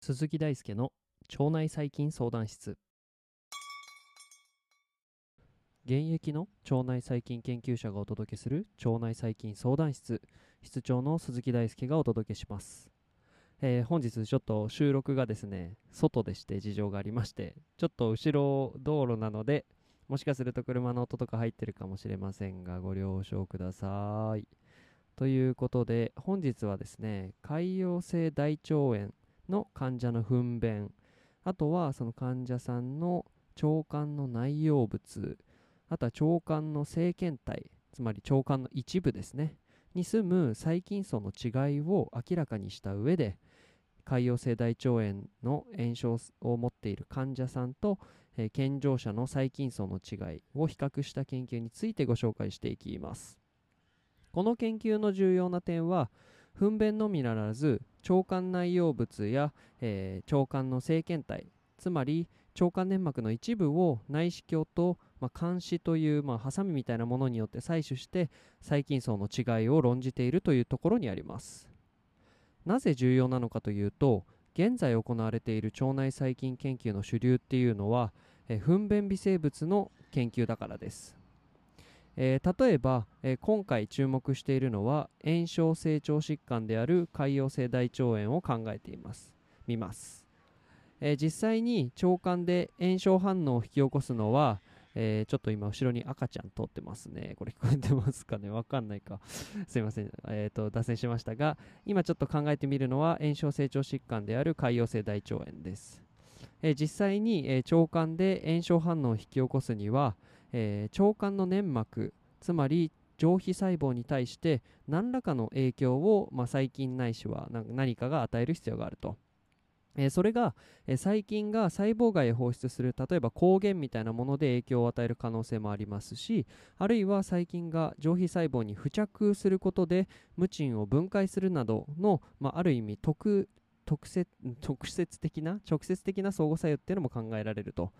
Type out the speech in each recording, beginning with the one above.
鈴木大輔の腸内細菌相談室。現役の腸内細菌研究者がお届けする腸内細菌相談室。室長の鈴木大輔がお届けします、えー本日ちょっと収録がですね外でして事情がありましてちょっと後ろ道路なのでもしかすると車の音とか入ってるかもしれませんがご了承ください。ということで本日はですね潰瘍性大腸炎の患者の糞便あとはその患者さんの腸管の内容物あとは腸管の生検体つまり腸管の一部ですねに住む細菌層の違いを明らかにした上で潰瘍性大腸炎の炎症を持っている患者さんと、えー健常者の細菌層の違いを比較した研究についてご紹介していきます。この研究の重要な点は糞便のみならず腸管内容物や、えー腸管の生検体つまり腸管粘膜の一部を内視鏡と、まあ、監視という、まあ、ハサミみたいなものによって採取して細菌層の違いを論じているというところにあります。なぜ重要なのかというと現在行われている腸内細菌研究の主流っていうのは、え糞便微生物の研究だからです。えー例えば、えー今回注目しているのは炎症性腸疾患である潰瘍性大腸炎を考えています。見ます、えー実際に腸管で炎症反応を引き起こすのは、えーちょっと今後ろに赤ちゃん通ってますね。これ聞こえてますかね？わかんないか。すいません、えー、と脱線しましたが今ちょっと考えてみるのは炎症性腸疾患である潰瘍性大腸炎です、えー実際に、え腸管で炎症反応を引き起こすには、え腸管の粘膜つまり上皮細胞に対して何らかの影響を、まあ、細菌ないしは何かが与える必要があると、えそれが、え細菌が細胞外へ放出する例えば抗原みたいなもので影響を与える可能性もありますしあるいは細菌が上皮細胞に付着することでムチンを分解するなどの、まあ、ある意味特特設特設的な直接的な相互作用っていうのも考えられると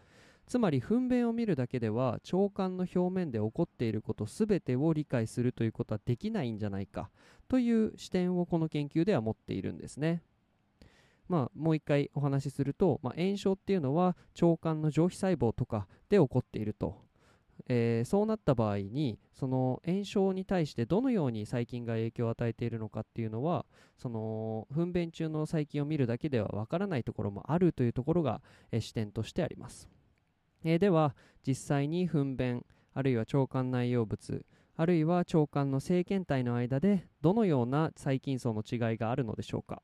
つまり糞便を見るだけでは腸管の表面で起こっていることすべてを理解するということはできないんじゃないかという視点をこの研究では持っているんですね。まあ、もう一回お話しすると、まあ、炎症っていうのは腸管の上皮細胞とかで起こっていると、えーそうなった場合にその炎症に対してどのように細菌が影響を与えているのかっていうのはその糞便中の細菌を見るだけではわからないところもあるというところが、えー視点としてあります。えーでは実際に糞便あるいは腸管内容物あるいは腸管の生検体の間でどのような細菌層の違いがあるのでしょうか、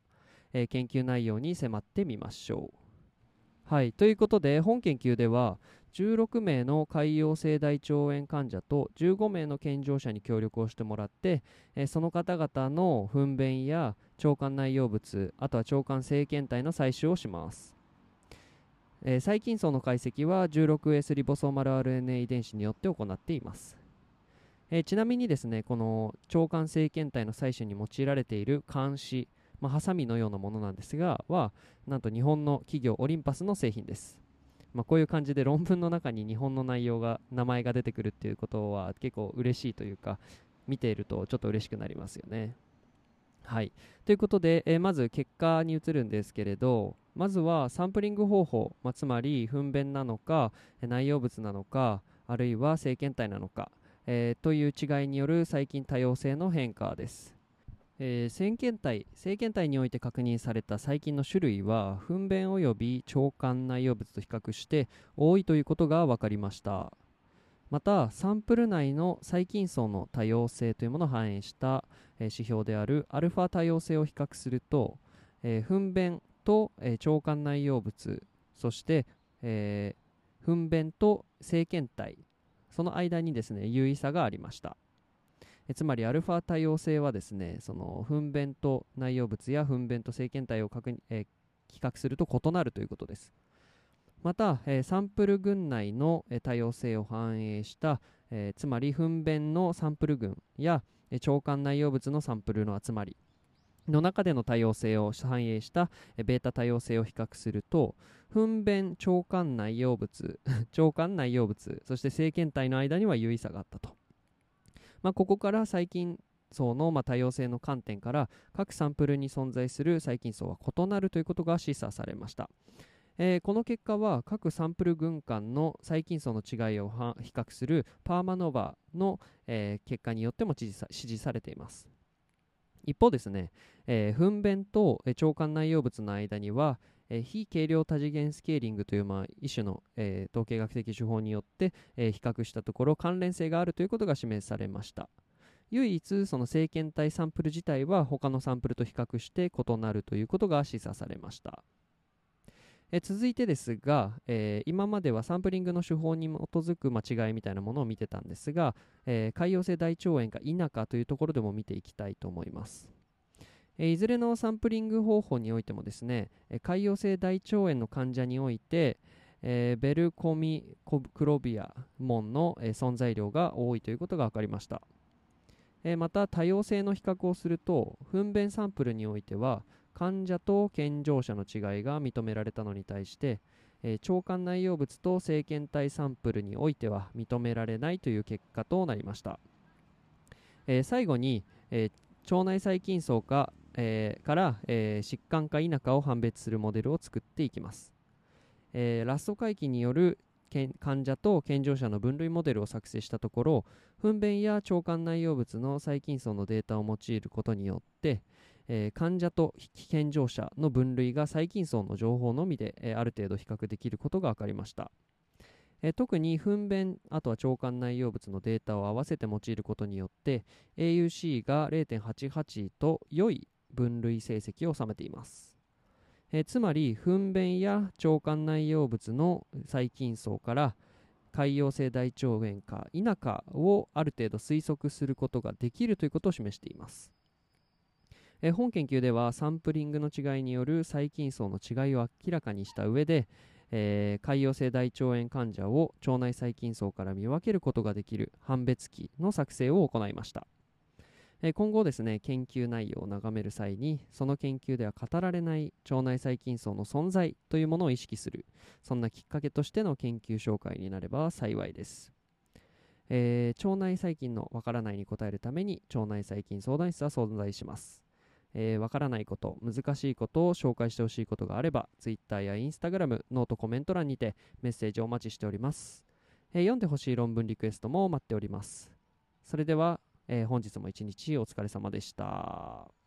えー研究内容に迫ってみましょう。はい。ということで本研究では16名の潰瘍性大腸炎患者と15名の健常者に協力をしてもらって、えーその方々の糞便や腸管内容物あとは腸管生検体の採取をします。えー細菌層の解析は 16S リボソーマル RNA 遺伝子によって行っています、えーちなみにですねこの腸管生検体の採取に用いられている監視、まあ、ハサミのようなものなんですがはなんと日本の企業オリンパスの製品です、まあ、こういう感じで論文の中に日本の内容が名前が出てくるっていうことは結構嬉しいというか見ているとちょっと嬉しくなりますよね。はい。ということで、えーまず結果に移るんですけれどまずはサンプリング方法、まあ、つまり糞便なのか内容物なのかあるいは生検体なのか、えーという違いによる細菌多様性の変化です、えー生検体生検体において確認された細菌の種類は糞便及び腸管内容物と比較して多いということが分かりました。またサンプル内の細菌層の多様性というものを反映した、えー指標であるアルファ多様性を比較すると、えー糞便と、えー腸管内容物そして、えー糞便と生検体その間にですね有意差がありました。えつまりアルファ多様性はですねその糞便と内容物や糞便と生検体を確認、え比較すると異なるということです。また、えーサンプル群内の、えー多様性を反映した、えつまり糞便のサンプル群や、え腸管内容物のサンプルの集まりの中での多様性を反映したベータ多様性を比較すると糞便腸管内容物 腸管内容物そして生検体の間には有意差があったと、まあ、ここから細菌層のま多様性の観点から各サンプルに存在する細菌層は異なるということが示唆されました。えー、この結果は各サンプル群間の細菌層の違いを比較するパーマノーバの、えー、結果によっても支持されています。一方ですね、えー、糞便と腸管内容物の間には、えー、非軽量多次元スケーリングという、まあ、一種の、えー、統計学的手法によって、え比較したところ関連性があるということが示されました。唯一その生検体サンプル自体は他のサンプルと比較して異なるということが示唆されました。え続いてですが、えー、今まではサンプリングの手法に基づく間違いみたいなものを見てたんですが、えー、潰瘍性大腸炎か否かというところでも見ていきたいと思います。えー、いずれのサンプリング方法においてもですね、え潰瘍性大腸炎の患者において、えベルコミクロビア門の、え存在量が多いということが分かりました。えまた多様性の比較をすると糞便サンプルにおいては患者と健常者の違いが認められたのに対して、えー、腸管内容物と生検体サンプルにおいては認められないという結果となりました、えー、最後に、えー、腸内細菌層か、えから、え疾患か否かを判別するモデルを作っていきます、えラスト回帰による患者と健常者の分類モデルを作成したところ糞便や腸管内容物の細菌層のデータを用いることによって、えー、患者と健常者の分類が細菌層の情報のみで、えー、ある程度比較できることが分かりました、えー、特に糞便あとは腸管内容物のデータを合わせて用いることによって AUC が0.88と良い分類成績を収めています。えつまり糞便や腸管内容物の細菌層から潰瘍性大腸炎か否かをある程度推測することができるということを示しています。え本研究ではサンプリングの違いによる細菌層の違いを明らかにした上で、えー、潰瘍性大腸炎患者を腸内細菌層から見分けることができる判別機の作成を行いました、え今後ですね研究内容を眺める際にその研究では語られない腸内細菌層の存在というものを意識するそんなきっかけとしての研究紹介になれば幸いです。えー、腸内細菌のわからないに答えるために腸内細菌相談室は存在します。えー、わからないこと、難しいことを紹介してほしいことがあれば、Twitter や Instagram、ノートコメント欄にてメッセージをお待ちしております。えー、読んでほしい論文リクエストも待っております。それでは、えー、本日も一日お疲れ様でした。